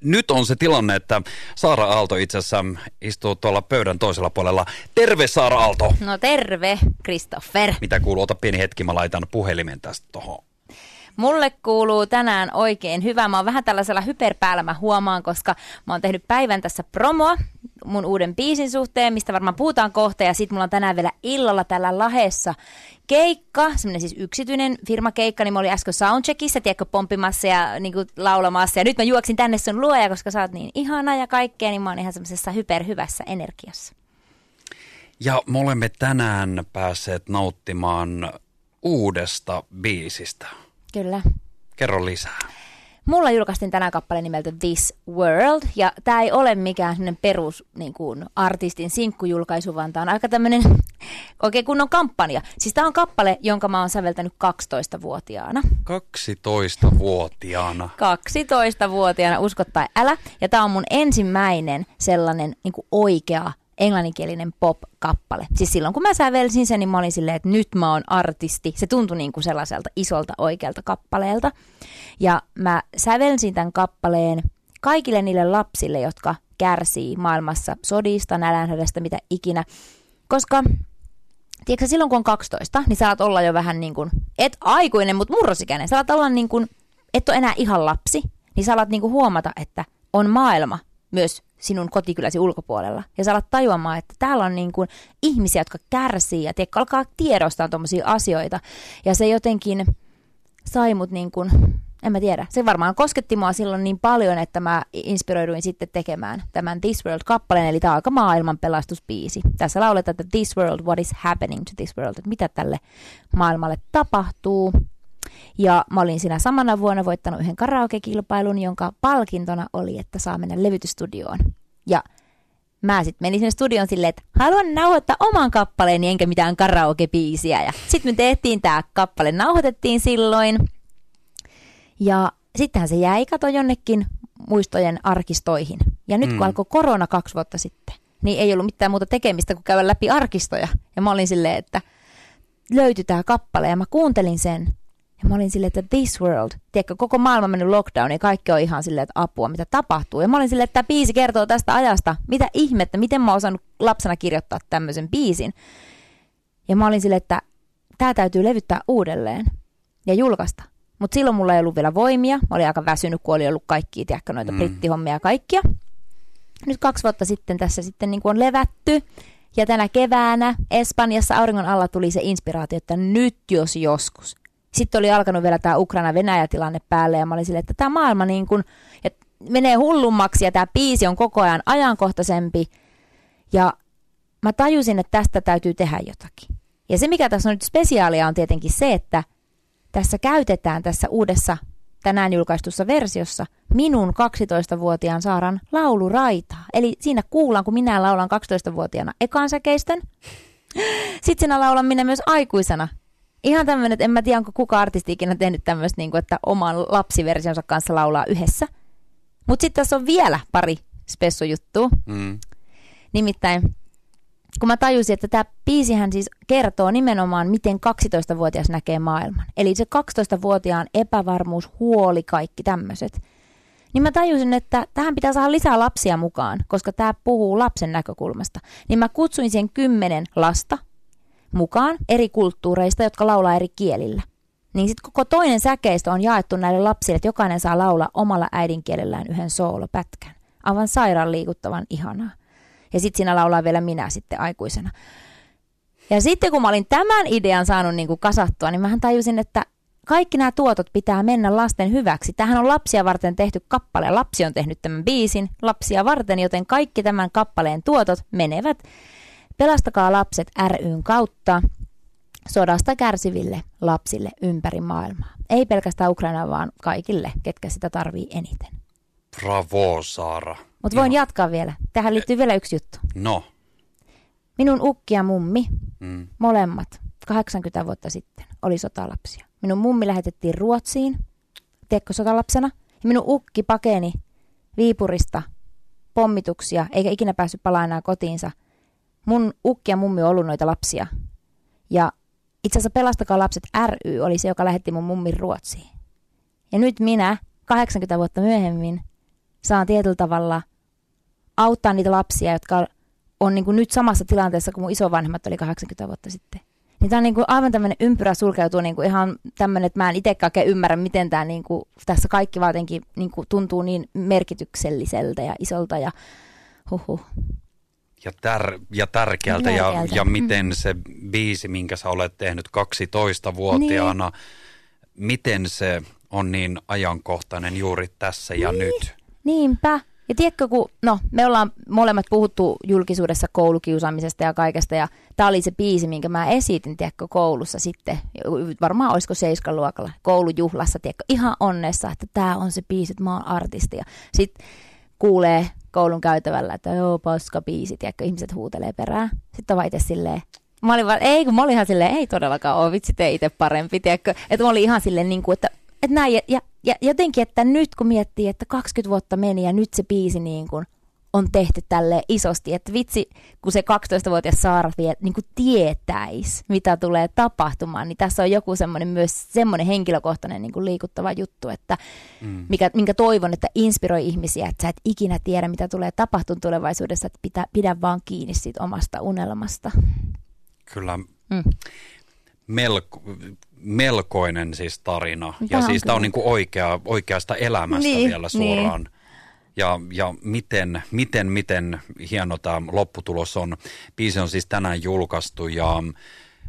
nyt on se tilanne, että Saara Aalto itse asiassa istuu tuolla pöydän toisella puolella. Terve Saara Aalto! No terve, Kristoffer. Mitä kuuluu? Ota pieni hetki, mä laitan puhelimen tästä tuohon. Mulle kuuluu tänään oikein hyvä. Mä oon vähän tällaisella hyperpäällä mä huomaan, koska mä oon tehnyt päivän tässä promoa mun uuden biisin suhteen, mistä varmaan puhutaan kohta. Ja sit mulla on tänään vielä illalla tällä lahessa keikka, semmoinen siis yksityinen firmakeikka, niin mä olin äsken soundcheckissa, tiedätkö, pomppimassa ja niin kuin, laulamassa. Ja nyt mä juoksin tänne sun luoja, koska sä oot niin ihana ja kaikkea, niin mä oon ihan semmoisessa hyperhyvässä energiassa. Ja me olemme tänään päässeet nauttimaan uudesta biisistä. Kyllä. Kerro lisää. Mulla julkaistiin tänään kappale nimeltä This World, ja tämä ei ole mikään perus niin kuin, artistin sinkkujulkaisu, vaan tämä on aika tämmöinen oikein kunnon kampanja. Siis tämä on kappale, jonka mä oon säveltänyt 12-vuotiaana. 12-vuotiaana? 12-vuotiaana, usko tai älä. Ja tämä on mun ensimmäinen sellainen niin kuin oikea englanninkielinen pop-kappale. Siis silloin kun mä sävelsin sen, niin mä olin silleen, että nyt mä oon artisti. Se tuntui niin kuin sellaiselta isolta oikealta kappaleelta. Ja mä sävelsin tämän kappaleen kaikille niille lapsille, jotka kärsii maailmassa sodista, nälänhädästä, mitä ikinä. Koska tiedätkö, silloin kun on 12, niin saat olla jo vähän niin kuin, et aikuinen, mutta murrosikäinen. Saat olla niin kuin, et ole enää ihan lapsi, niin sä alat niin kuin huomata, että on maailma myös sinun kotikyläsi ulkopuolella. Ja sä alat tajuamaan, että täällä on niin kuin ihmisiä, jotka kärsii ja tiedätkö, alkaa tiedostaa tuommoisia asioita. Ja se jotenkin sai mut niin kuin, en mä tiedä, se varmaan kosketti mua silloin niin paljon, että mä inspiroiduin sitten tekemään tämän This World-kappaleen, eli tämä on aika maailman pelastuspiisi. Tässä lauletaan, että This World, what is happening to this world, että mitä tälle maailmalle tapahtuu. Ja mä olin siinä samana vuonna voittanut yhden karaoke-kilpailun, jonka palkintona oli, että saa mennä levytystudioon. Ja mä sitten menin sinne studioon silleen, että haluan nauhoittaa oman kappaleeni enkä mitään karaoke-biisiä. Ja sitten me tehtiin tämä kappale, nauhoitettiin silloin. Ja sittenhän se jäi, kato jonnekin muistojen arkistoihin. Ja nyt mm. kun alkoi korona kaksi vuotta sitten, niin ei ollut mitään muuta tekemistä kuin käydä läpi arkistoja. Ja mä olin silleen, että löytyi tämä kappale ja mä kuuntelin sen. Ja mä olin silleen, että this world, tiedätkö, koko maailma on mennyt lockdown ja kaikki on ihan silleen, että apua, mitä tapahtuu. Ja mä olin silleen, että tämä biisi kertoo tästä ajasta, mitä ihmettä, miten mä oon osannut lapsena kirjoittaa tämmöisen biisin. Ja mä olin silleen, että tämä täytyy levyttää uudelleen ja julkaista. Mutta silloin mulla ei ollut vielä voimia. Mä olin aika väsynyt, kun oli ollut kaikkia, tiedätkö, noita mm. brittihommia ja kaikkia. Nyt kaksi vuotta sitten tässä sitten niin kuin on levätty. Ja tänä keväänä Espanjassa auringon alla tuli se inspiraatio, että nyt jos joskus. Sitten oli alkanut vielä tämä Ukraina-Venäjä-tilanne päälle ja mä olin silleen, että tämä maailma niin kuin, että menee hullummaksi ja tämä biisi on koko ajan ajankohtaisempi. Ja mä tajusin, että tästä täytyy tehdä jotakin. Ja se, mikä tässä on nyt spesiaalia, on tietenkin se, että – tässä käytetään tässä uudessa tänään julkaistussa versiossa minun 12-vuotiaan Saaran lauluraitaa. Eli siinä kuullaan, kun minä laulan 12-vuotiaana ekan säkeistön. Sitten siinä laulan minä myös aikuisena. Ihan tämmöinen, että en mä tiedä, onko kuka artisti ikinä tehnyt tämmöistä, niin kuin, että oman lapsiversionsa kanssa laulaa yhdessä. Mutta sitten tässä on vielä pari spessujuttua. Mm. Nimittäin kun mä tajusin, että tämä biisihän siis kertoo nimenomaan, miten 12-vuotias näkee maailman. Eli se 12-vuotiaan epävarmuus, huoli, kaikki tämmöiset. Niin mä tajusin, että tähän pitää saada lisää lapsia mukaan, koska tämä puhuu lapsen näkökulmasta. Niin mä kutsuin siihen kymmenen lasta mukaan eri kulttuureista, jotka laulaa eri kielillä. Niin sitten koko toinen säkeistö on jaettu näille lapsille, että jokainen saa laulaa omalla äidinkielellään yhden soolopätkän. Aivan sairaan liikuttavan ihanaa. Ja sitten siinä laulaa vielä minä sitten aikuisena. Ja sitten kun mä olin tämän idean saanut niin kuin kasattua, niin mähän tajusin, että kaikki nämä tuotot pitää mennä lasten hyväksi. Tähän on lapsia varten tehty kappale. Lapsi on tehnyt tämän biisin lapsia varten, joten kaikki tämän kappaleen tuotot menevät Pelastakaa lapset ryn kautta sodasta kärsiville lapsille ympäri maailmaa. Ei pelkästään Ukraina, vaan kaikille, ketkä sitä tarvii eniten. Bravo, Saara. Mutta voin jatkaa vielä. Tähän liittyy vielä yksi juttu. No. Minun ukki ja mummi, mm. molemmat, 80 vuotta sitten, oli sotalapsia. Minun mummi lähetettiin Ruotsiin, tiedätkö, sotalapsena. Ja minun ukki pakeni Viipurista pommituksia, eikä ikinä päässyt palaa enää kotiinsa. Mun ukki ja mummi on ollut noita lapsia. Ja itse asiassa Pelastakaa lapset ry oli se, joka lähetti mun mummin Ruotsiin. Ja nyt minä, 80 vuotta myöhemmin, saan tietyllä tavalla auttaa niitä lapsia, jotka on niin kuin nyt samassa tilanteessa kuin mun isovanhemmat oli 80 vuotta sitten. Niin tämä on niin kuin aivan tämmöinen ympyrä sulkeutuu niin kuin ihan tämmöinen, että mä en itsekään oikein ymmärrä, miten tämä niin kuin, tässä kaikki vaan jotenkin niin kuin tuntuu niin merkitykselliseltä ja isolta ja huhu. Ja, tär, ja tärkeältä, ja, Tärkeältä. ja miten se biisi, minkä sä olet tehnyt 12-vuotiaana, miten se on niin ajankohtainen juuri tässä ja nyt. Niinpä. Ja tiedätkö, kun, no, me ollaan molemmat puhuttu julkisuudessa koulukiusaamisesta ja kaikesta, ja tämä oli se biisi, minkä mä esitin, tiedätkö, koulussa sitten, varmaan olisiko seiskan luokalla, koulujuhlassa, tiedätkö, ihan onnessa, että tämä on se biisi, että mä oon artisti, ja sitten kuulee koulun käytävällä, että joo, paska biisi, tiedätkö, ihmiset huutelee perään. Sitten on vaan itse silleen, mä olin vaan, ei kun mä olin ihan silleen, ei todellakaan ole, vitsi tee itse parempi, tiedätkö, että mä olin ihan silleen niin kuin, että että näin, ja, ja, ja jotenkin, että nyt kun miettii, että 20 vuotta meni ja nyt se biisi niin kuin on tehty tälle isosti, että vitsi, kun se 12-vuotias Saara vie, niin kuin tietäisi, mitä tulee tapahtumaan, niin tässä on joku semmoinen myös semmoinen henkilökohtainen niin kuin liikuttava juttu, että Mm. mikä, minkä toivon, että inspiroi ihmisiä, että sä et ikinä tiedä, mitä tulee tapahtumaan tulevaisuudessa, että pitä, pidä vaan kiinni siitä omasta unelmasta. Kyllä Mm. melko, melkoinen siis tarina. Tää ja siis tämä on kyllä. niinku oikea, oikeasta elämästä Niin, vielä niin. Ja, ja miten, miten, miten hieno tämä lopputulos on. Biisi on siis tänään julkaistu ja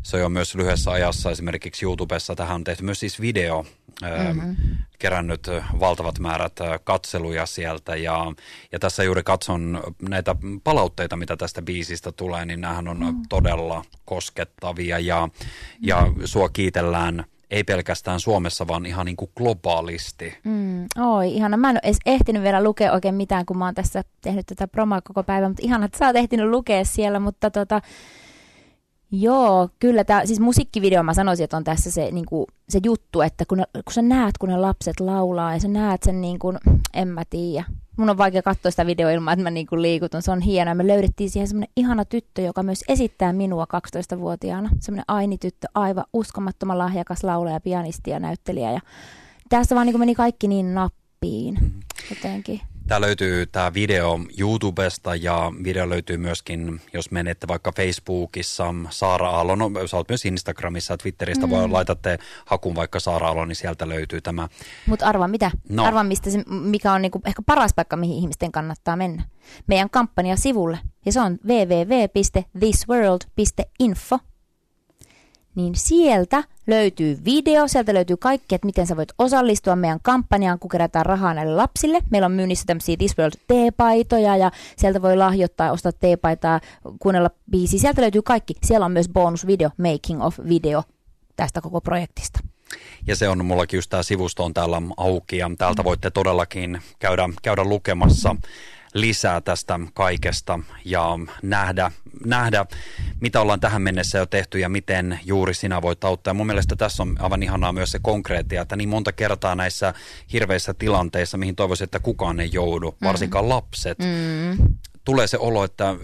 se on myös lyhyessä ajassa esimerkiksi YouTubessa. Tähän on tehty myös siis video, mm-hmm. kerännyt valtavat määrät katseluja sieltä. Ja, ja tässä juuri katson näitä palautteita, mitä tästä biisistä tulee, niin nämähän on mm. todella koskettavia. Ja, ja sua kiitellään ei pelkästään Suomessa, vaan ihan niin kuin globaalisti. Mm, oi, ihana. Mä en ole edes ehtinyt vielä lukea oikein mitään, kun mä oon tässä tehnyt tätä promoa koko päivän, mutta ihana, että sä oot ehtinyt lukea siellä, mutta tota, joo, kyllä tämä, siis musiikkivideo mä sanoisin, että on tässä se, niin kuin, se juttu, että kun, ne, kun sä näet, kun ne lapset laulaa ja sä näet sen niin kuin, en mä tiedä. Mun on vaikea katsoa sitä videoa ilman, että mä niin kuin liikutun. Se on hienoa. Me löydettiin siihen semmoinen ihana tyttö, joka myös esittää minua 12-vuotiaana. Semmoinen Aini-tyttö, aivan uskomattoman lahjakas laulaja, pianisti ja näyttelijä. Ja tässä vaan niin kuin meni kaikki niin nappiin jotenkin. Tämä löytyy tämä video YouTubesta ja video löytyy myöskin, jos menette vaikka Facebookissa, Saara Aalo, no sä oot myös Instagramissa ja Twitteristä, mm. voi laitatte hakun vaikka Saara Aalo, niin sieltä löytyy tämä. Mutta arvaa mitä? No. Arvaa mistä se, mikä on niinku ehkä paras paikka, mihin ihmisten kannattaa mennä. Meidän kampanja sivulle. Ja se on www.thisworld.info. Niin sieltä löytyy video, sieltä löytyy kaikki, että miten sä voit osallistua meidän kampanjaan, kun kerätään rahaa näille lapsille. Meillä on myynnissä tämmöisiä This World T-paitoja ja sieltä voi lahjoittaa ja ostaa T-paitaa, kuunnella biisiä. Sieltä löytyy kaikki. Siellä on myös bonusvideo, making of video tästä koko projektista. Ja se on mullakin just tämä sivusto on täällä auki ja täältä voitte todellakin käydä, käydä lukemassa lisää tästä kaikesta ja nähdä, nähdä, mitä ollaan tähän mennessä jo tehty ja miten juuri sinä voit auttaa. Ja mun mielestä tässä on aivan ihanaa myös se konkreettia, että niin monta kertaa näissä hirveissä tilanteissa, mihin toivoisin, että kukaan ei joudu, varsinkaan lapset, Mm. tulee se olo, että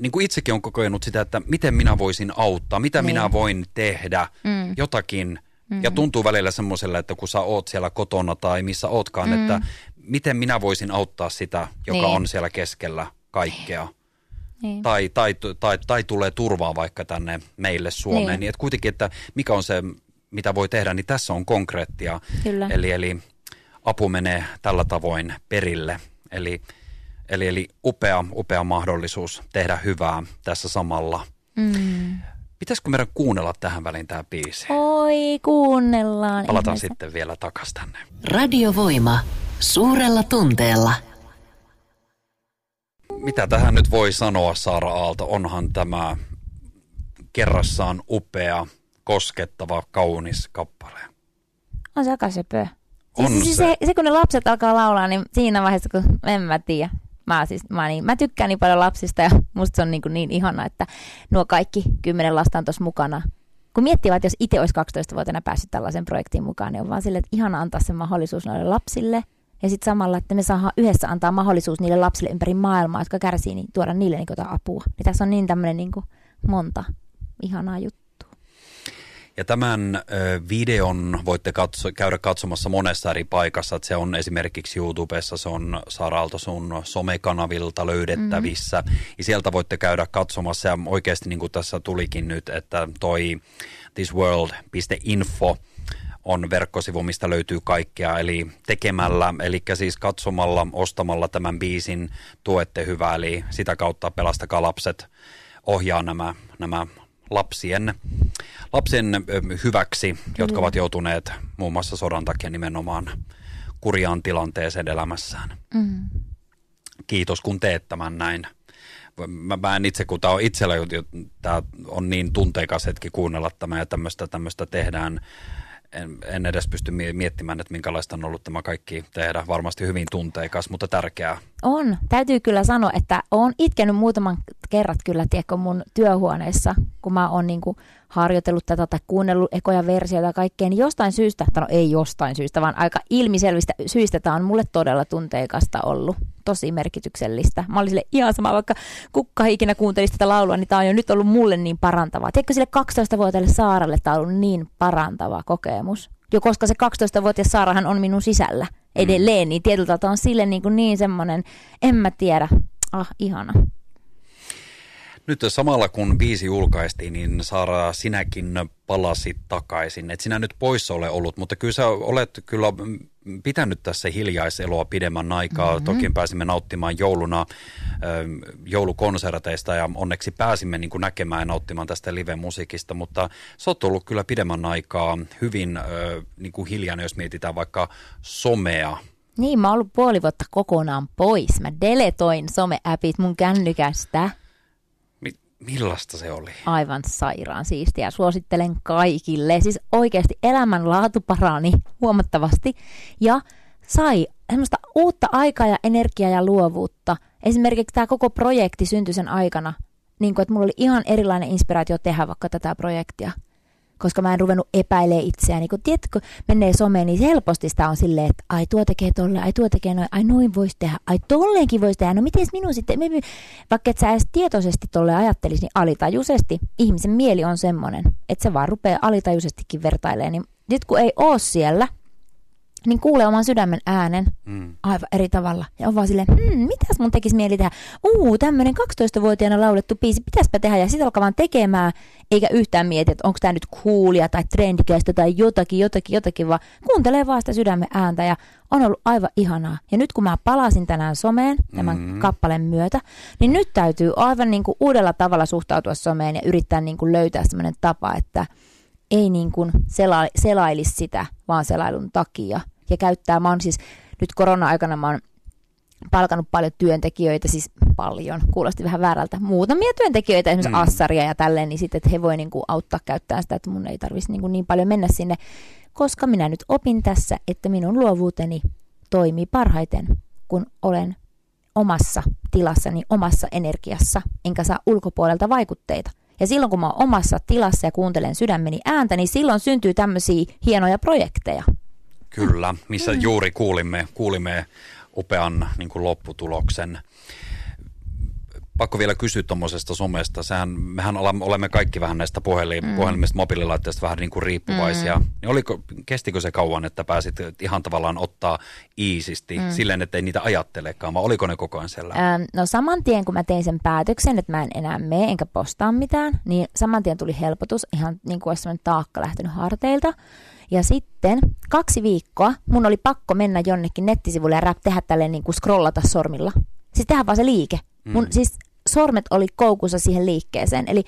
niin kuin itsekin on kokenut sitä, että miten minä voisin auttaa, mitä Niin. minä voin tehdä, Mm. jotakin. Ja tuntuu välillä semmoiselle, että kun sä oot siellä kotona tai missä ootkaan, Mm. että miten minä voisin auttaa sitä, joka Niin. on siellä keskellä kaikkea. Niin. Tai, tai, tai, tai tulee turvaa vaikka tänne meille Suomeen. Niin. Niin. että kuitenkin, että mikä on se, mitä voi tehdä, niin tässä on konkreettia. Kyllä. Eli, eli apu menee tällä tavoin perille. Eli, eli, eli upea, upea mahdollisuus tehdä hyvää tässä samalla. Mm. Pitäisikö meidän kuunnella tähän väliin tämä biisi? Oi, kuunnellaan. Palataan ihmeessä. sitten vielä takaisin tänne. Radiovoima. Suurella tunteella. Mitä tähän nyt voi sanoa, Saara Aalto? Onhan tämä kerrassaan upea, koskettava, kaunis kappale. On se aika söpö. On siis, siis se. se. se. kun ne lapset alkaa laulaa, niin siinä vaiheessa, kun en mä tiedä. Mä, siis, mä, niin, mä tykkään niin paljon lapsista ja musta se on niin, kuin niin ihana, että nuo kaikki kymmenen lasta on tuossa mukana. Kun miettii vaan, että jos itse olisi 12-vuotiaana päässyt tällaisen projektiin mukaan, niin on vaan silleen, että ihana antaa se mahdollisuus noille lapsille. Ja sitten samalla, että me saadaan yhdessä antaa mahdollisuus niille lapsille ympäri maailmaa, jotka kärsii, niin tuoda niille niin jotain apua. Niin tässä on niin tämmöinen niin monta ihanaa juttua. Ja tämän videon voitte katso, käydä katsomassa monessa eri paikassa. Että se on esimerkiksi YouTubessa, se on Saralta sun somekanavilta löydettävissä. Mm-hmm. Ja sieltä voitte käydä katsomassa ja oikeasti niin kuin tässä tulikin nyt, että toi thisworld.info on verkkosivu, mistä löytyy kaikkea, eli tekemällä, eli siis katsomalla, ostamalla tämän biisin tuette hyvää, eli sitä kautta Pelastakaa lapset ohjaa nämä, nämä lapsien, lapsien hyväksi, jotka ovat joutuneet muun muassa sodan takia nimenomaan kurjaan tilanteeseen elämässään. Mm. Kiitos kun teet tämän näin. Mä, mä en itse, kun tämä on itsellä, tämä on niin tunteikas hetki kuunnella tämä ja tämmöistä, tämmöistä tehdään en, en edes pysty miettimään, että minkälaista on ollut tämä kaikki tehdä. Varmasti hyvin tunteikas, mutta tärkeää. On. Täytyy kyllä sanoa, että olen itkenyt muutaman kerrat kyllä, tiedätkö, mun työhuoneessa, kun mä oon niinku harjoitellut tätä tai kuunnellut ekoja versioita ja kaikkea, niin jostain syystä, no ei jostain syystä, vaan aika ilmiselvistä syistä tämä on mulle todella tunteikasta ollut. Tosi merkityksellistä. Mä olin sille ihan sama, vaikka kukka ikinä kuuntelisi tätä laulua, niin tämä on jo nyt ollut mulle niin parantavaa. Tiedätkö sille 12-vuotiaille Saaralle tämä on ollut niin parantava kokemus? Jo koska se 12-vuotias Saarahan on minun sisällä edelleen, niin tietyllä on sille niin, kuin niin semmoinen, en mä tiedä, ah ihana. Nyt samalla kun biisi julkaistiin, niin Saara, sinäkin palasit takaisin. Et sinä nyt poissa ole ollut, mutta kyllä sä olet kyllä pitänyt tässä hiljaiseloa pidemmän aikaa. Mm-hmm. Toki pääsimme nauttimaan jouluna äh, joulukonserteista ja onneksi pääsimme niin kuin näkemään ja nauttimaan tästä live-musiikista, mutta sä oot ollut kyllä pidemmän aikaa hyvin äh, niin kuin hiljainen, jos mietitään vaikka somea. Niin, mä oon ollut puoli vuotta kokonaan pois. Mä deletoin some-appit mun kännykästä. Millaista se oli? Aivan sairaan siistiä. Suosittelen kaikille. Siis oikeasti elämänlaatu parani huomattavasti ja sai semmoista uutta aikaa ja energiaa ja luovuutta. Esimerkiksi tämä koko projekti syntyi sen aikana, niin kuin, että mulla oli ihan erilainen inspiraatio tehdä vaikka tätä projektia koska mä en ruvennut epäilee itseäni. Kun tiedätkö, menee someen, niin helposti sitä on silleen, että ai tuo tekee tolle, ai tuo tekee noin, ai noin voisi tehdä, ai tolleenkin voisi tehdä. No miten minun sitten, vaikka et sä edes tietoisesti tolle ajattelisi, niin alitajuisesti ihmisen mieli on semmoinen, että se vaan rupeaa alitajuisestikin vertailemaan. Niin nyt kun ei ole siellä, niin kuulee oman sydämen äänen mm. aivan eri tavalla. Ja on vaan silleen, hmm, mitäs mun tekisi mieli tehdä? Uu, tämmöinen 12-vuotiaana laulettu biisi, pitäispä tehdä. Ja sitten alkaa vaan tekemään, eikä yhtään mieti, että onko tämä nyt coolia tai trendikäistä tai jotakin, jotakin, jotakin, vaan kuuntelee vaan sitä sydämen ääntä ja on ollut aivan ihanaa. Ja nyt kun mä palasin tänään someen tämän mm. kappaleen myötä, niin nyt täytyy aivan niin kuin uudella tavalla suhtautua someen ja yrittää niin kuin löytää semmoinen tapa, että ei niin kuin sela- selailisi sitä vaan selailun takia – ja käyttää. Mä oon siis nyt korona-aikana mä oon palkanut paljon työntekijöitä, siis paljon, kuulosti vähän väärältä, muutamia työntekijöitä, esimerkiksi mm. assaria ja tälleen, niin sitten, että he voi niin kuin auttaa käyttämään sitä, että mun ei tarvitsisi niin, niin paljon mennä sinne, koska minä nyt opin tässä, että minun luovuuteni toimii parhaiten, kun olen omassa tilassani, omassa energiassa, enkä saa ulkopuolelta vaikutteita. Ja silloin kun mä oon omassa tilassa ja kuuntelen sydämeni ääntä, niin silloin syntyy tämmöisiä hienoja projekteja. Kyllä, missä mm. juuri kuulimme, kuulimme upean niin kuin lopputuloksen. Pakko vielä kysyä tuommoisesta somesta. Sehän, mehän olemme kaikki vähän näistä puhelin, mm. puhelimista, mobiililaitteista vähän niin kuin riippuvaisia. Mm. Niin oliko, kestikö se kauan, että pääsit ihan tavallaan ottaa iisisti mm. silleen, että ei niitä ajattelekaan, vai oliko ne koko ajan siellä? Ähm, no saman tien, kun mä tein sen päätöksen, että mä en enää mene enkä postaa mitään, niin saman tien tuli helpotus, ihan niin kuin olisi taakka lähtenyt harteilta. Ja sitten kaksi viikkoa mun oli pakko mennä jonnekin nettisivulle ja rap tehdä tälleen niin kuin scrollata sormilla. Siis tehdä vaan se liike. Mun mm. siis sormet oli koukussa siihen liikkeeseen. Eli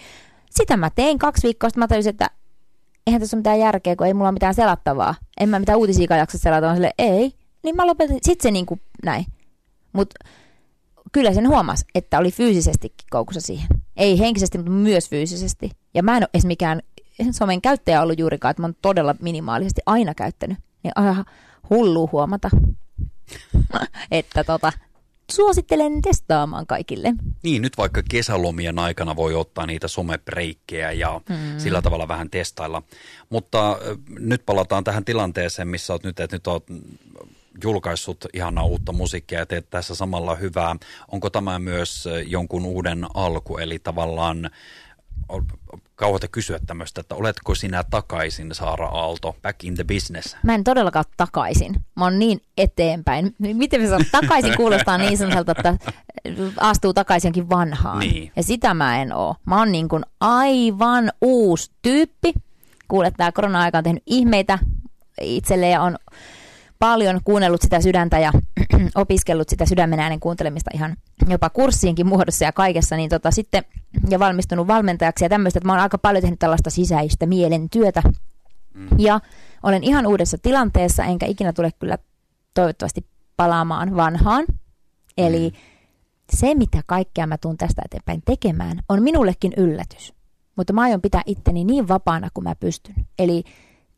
sitä mä tein kaksi viikkoa, sitten mä tajusin, että eihän tässä ole mitään järkeä, kun ei mulla ole mitään selattavaa. En mä mitään uutisia jaksa selata, on sille ei. Niin mä lopetin, sit se niin kuin näin. Mutta kyllä sen huomasi, että oli fyysisestikin koukussa siihen. Ei henkisesti, mutta myös fyysisesti. Ja mä en ole edes mikään somen käyttäjä ollut juurikaan, että mä oon todella minimaalisesti aina käyttänyt. Niin aivan hullu huomata, että tota, suosittelen testaamaan kaikille. Niin, nyt vaikka kesälomien aikana voi ottaa niitä somebreikkejä ja mm. sillä tavalla vähän testailla. Mutta nyt palataan tähän tilanteeseen, missä olet nyt, että nyt olet julkaissut ihanaa uutta musiikkia ja teet tässä samalla hyvää. Onko tämä myös jonkun uuden alku, eli tavallaan kauheata kysyä tämmöistä, että oletko sinä takaisin Saara Aalto, back in the business? Mä en todellakaan takaisin. Mä oon niin eteenpäin. Miten me sanon, takaisin kuulostaa niin sanottu, että astuu takaisin jonkin vanhaan. Niin. Ja sitä mä en oo. Mä oon niin kuin aivan uusi tyyppi. Kuulet, tää korona-aika on tehnyt ihmeitä itselle ja on paljon kuunnellut sitä sydäntä ja opiskellut sitä sydämen äänen kuuntelemista ihan jopa kurssiinkin muodossa ja kaikessa, niin tota, sitten ja valmistunut valmentajaksi ja tämmöistä, että mä oon aika paljon tehnyt tällaista sisäistä mielen työtä. Mm. Ja olen ihan uudessa tilanteessa, enkä ikinä tule kyllä toivottavasti palaamaan vanhaan. Eli mm. se, mitä kaikkea mä tuun tästä eteenpäin tekemään, on minullekin yllätys. Mutta mä aion pitää itteni niin vapaana kuin mä pystyn. Eli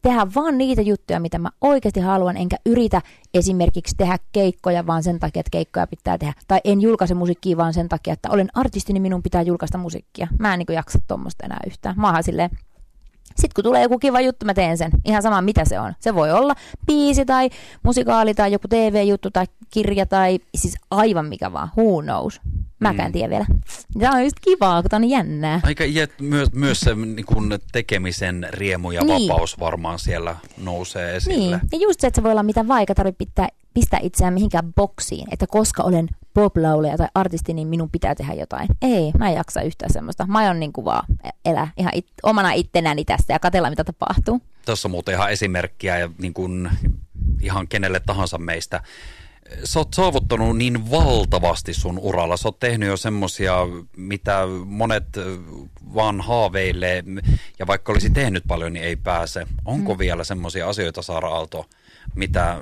tehdä vaan niitä juttuja, mitä mä oikeasti haluan, enkä yritä esimerkiksi tehdä keikkoja vaan sen takia, että keikkoja pitää tehdä. Tai en julkaise musiikkia vaan sen takia, että olen artisti, niin minun pitää julkaista musiikkia. Mä en niin jaksa tuommoista enää yhtään. Mä oon silleen, sitten kun tulee joku kiva juttu, mä teen sen. Ihan sama mitä se on. Se voi olla biisi tai musikaali tai joku TV-juttu tai kirja tai siis aivan mikä vaan. Who knows? Mäkään mm. tiedä vielä. Tämä on just kivaa, kun tämä on jännää. Aika ja myös, myös se niin kun tekemisen riemu ja niin. vapaus varmaan siellä nousee esille. Niin, ja just se, että se voi olla mitä vaikka tarvitse pitää, pistää itseään mihinkään boksiin, että koska olen pop tai artisti, niin minun pitää tehdä jotain. Ei, mä en jaksa yhtään semmoista. Mä aion niin vaan elää ihan it, omana ittenäni tästä ja katella, mitä tapahtuu. Tuossa on muuten ihan esimerkkiä ja niin kuin ihan kenelle tahansa meistä sä oot saavuttanut niin valtavasti sun uralla. Sä oot tehnyt jo semmosia, mitä monet vaan haaveilee, ja vaikka olisi tehnyt paljon, niin ei pääse. Onko mm. vielä semmoisia asioita, Saara Aalto, mitä,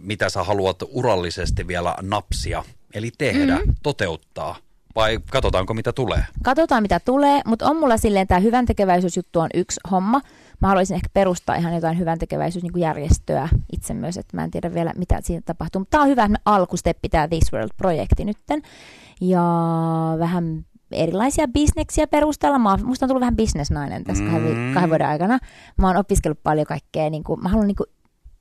mitä sä haluat urallisesti vielä napsia, eli tehdä, mm. toteuttaa? Vai katsotaanko mitä tulee? Katsotaan mitä tulee, mutta on mulla silleen tämä hyvän tekeväisyysjuttu on yksi homma mä haluaisin ehkä perustaa ihan jotain hyvän tekeväisyysjärjestöä itse myös, että mä en tiedä vielä mitä siinä tapahtuu. Mutta tämä on hyvä alkusteppi tämä This World-projekti nytten. Ja vähän erilaisia bisneksiä perustella. Mä, musta on tullut vähän bisnesnainen tässä mm. kahden, kahden vuoden aikana. Mä oon opiskellut paljon kaikkea. Niin kuin, mä haluan niin kuin,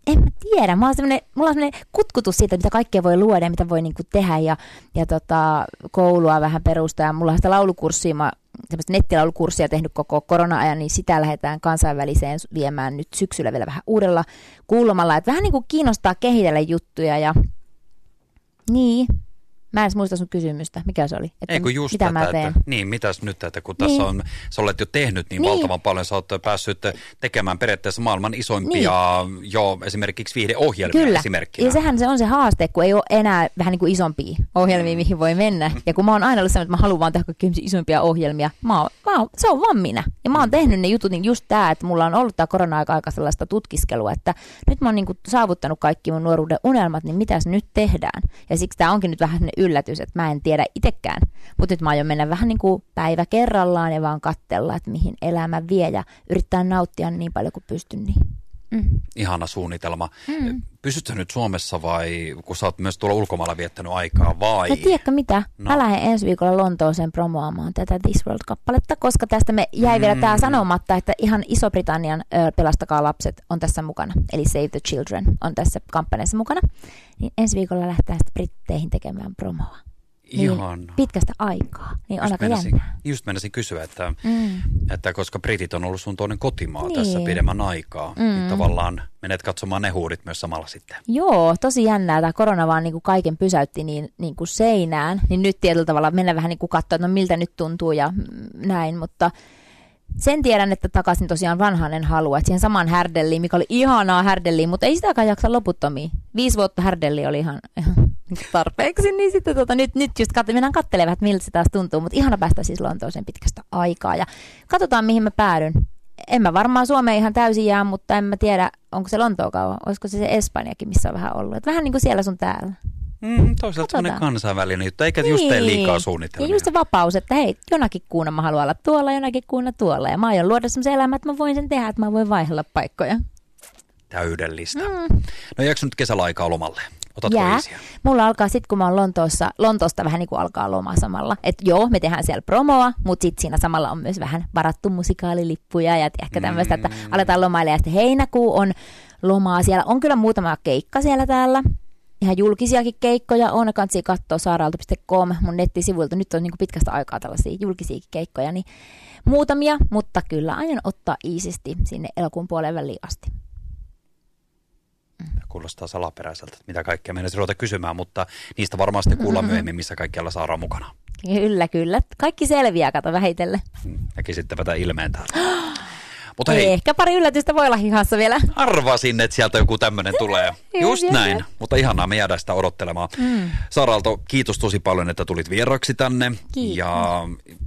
en mä tiedä. Mä oon mulla on sellainen kutkutus siitä, mitä kaikkea voi luoda ja mitä voi niin kuin tehdä ja, ja tota, koulua vähän perustaa. Ja mulla on sitä laulukurssia. Mä semmoista nettilaulukurssia tehnyt koko korona-ajan, niin sitä lähdetään kansainväliseen viemään nyt syksyllä vielä vähän uudella kulmalla. Että vähän niin kuin kiinnostaa kehitellä juttuja ja niin, Mä en edes muista sun kysymystä. Mikä se oli? Että Ei kun just mitä tätä, mä teen. Että, niin, mitäs nyt, että kun niin. tässä on, sä olet jo tehnyt niin, niin valtavan paljon, sä oot päässyt tekemään periaatteessa maailman isoimpia niin. jo esimerkiksi viihdeohjelmia Kyllä. esimerkkinä. Ja sehän se on se haaste, kun ei ole enää vähän niin kuin isompia ohjelmia, mm. mihin voi mennä. Ja kun mä oon aina ollut sellainen, että mä haluan vaan tehdä kaikki isompia ohjelmia, mä oon, mä oon, se on vaan minä. Ja mä oon mm. tehnyt ne jutut, niin just tää, että mulla on ollut tää korona-aika aika sellaista tutkiskelua, että nyt mä oon niin kuin saavuttanut kaikki mun nuoruuden unelmat, niin mitäs nyt tehdään? Ja siksi tää onkin nyt vähän yllätys, että mä en tiedä itsekään. Mutta nyt mä aion mennä vähän niin kuin päivä kerrallaan ja vaan katsella, että mihin elämä vie ja yrittää nauttia niin paljon kuin pystyn. Niin. Mm. Ihana suunnitelma. Mm. Pysytkö nyt Suomessa vai, kun sä oot myös tuolla ulkomailla viettänyt aikaa, vai? No tiedätkö mitä? No. Mä lähden ensi viikolla Lontooseen promoamaan tätä This World-kappaletta, koska tästä me jäi mm. vielä tämä sanomatta, että ihan Iso-Britannian Pelastakaa lapset on tässä mukana. Eli Save the Children on tässä kampanjassa mukana. Niin ensi viikolla lähtee sitten Britteihin tekemään promoa niin pitkästä aikaa. Niin on aika jännää. Just menisin kysyä, että, mm. että koska britit on ollut sun toinen kotimaa niin. tässä pidemmän aikaa, niin mm. niin tavallaan menet katsomaan ne huudit myös samalla sitten. Joo, tosi jännää. Tämä korona vaan niin kuin kaiken pysäytti niin, niin kuin seinään. Niin nyt tietyllä tavalla mennä vähän niin kuin katsoa, että no miltä nyt tuntuu ja näin, mutta sen tiedän, että takaisin tosiaan vanhaan en halua. Että siihen samaan härdelliin, mikä oli ihanaa härdelliin, mutta ei sitäkään jaksa loputtomiin. Viisi vuotta härdelli oli ihan, ihan tarpeeksi, niin sitten tota, nyt, nyt just kat- mennään katselemaan, että miltä se taas tuntuu. Mutta ihana päästä siis Lontooseen pitkästä aikaa ja katsotaan mihin mä päädyn. En mä varmaan Suomeen ihan täysin jää, mutta en mä tiedä, onko se Lontoa kauan. Olisiko se se Espanjakin, missä on vähän ollut. Et vähän niin kuin siellä sun täällä. Mm, toisaalta semmoinen kansainvälinen juttu, eikä niin. just tee niin. liikaa suunnitelmia. Ja just se vapaus, että hei, jonakin kuuna mä haluan olla tuolla, jonakin kuuna tuolla. Ja mä aion luoda semmoisen elämän, että mä voin sen tehdä, että mä voin vaihdella paikkoja. Täydellistä. Mm. No jääkö nyt kesällä aikaa lomalle? Otatko Jää. Isiä? Mulla alkaa sitten, kun mä oon Lontoossa, Lontoosta vähän niin kuin alkaa loma samalla. Että joo, me tehdään siellä promoa, mutta sitten siinä samalla on myös vähän varattu musikaalilippuja ja ehkä tämmöistä, mm. että aletaan lomailla ja sitten heinäkuu on lomaa siellä. On kyllä muutama keikka siellä täällä, ihan julkisiakin keikkoja on. Kansi katsoa saaraalta.com mun nettisivuilta. Nyt on niin pitkästä aikaa tällaisia julkisiakin keikkoja, niin muutamia, mutta kyllä aion ottaa iisisti sinne elokuun puoleen väliin asti. Kuulostaa salaperäiseltä, että mitä kaikkea meidän ruveta kysymään, mutta niistä varmasti kuullaan myöhemmin, missä kaikkialla saadaan mukana. Kyllä, kyllä. Kaikki selviää, kato vähitellen. Näkisittepä ilmeen täällä. Mutta hei, ehkä pari yllätystä voi olla hihassa vielä. Arvasin, että sieltä joku tämmöinen tulee. Just näin, mutta ihanaa me jäädään sitä odottelemaan. Mm. Saralto, kiitos tosi paljon, että tulit vieraksi tänne. Kiitos. Ja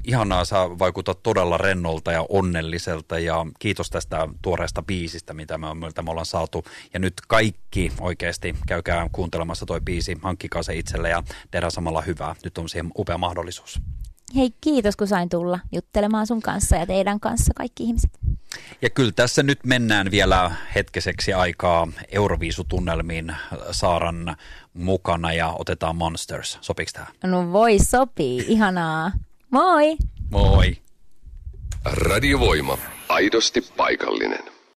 ihanaa, sä vaikutat todella rennolta ja onnelliselta ja kiitos tästä tuoreesta biisistä, mitä me, mitä me ollaan saatu. Ja nyt kaikki oikeasti käykää kuuntelemassa toi biisi, hankkikaa se itselle ja tehdään samalla hyvää. Nyt on siihen upea mahdollisuus. Hei, kiitos kun sain tulla juttelemaan sun kanssa ja teidän kanssa kaikki ihmiset. Ja kyllä tässä nyt mennään vielä hetkeseksi aikaa Euroviisutunnelmiin Saaran mukana ja otetaan Monsters. Sopiks tää? No voi sopii, ihanaa. Moi! Moi! Radiovoima. Aidosti paikallinen.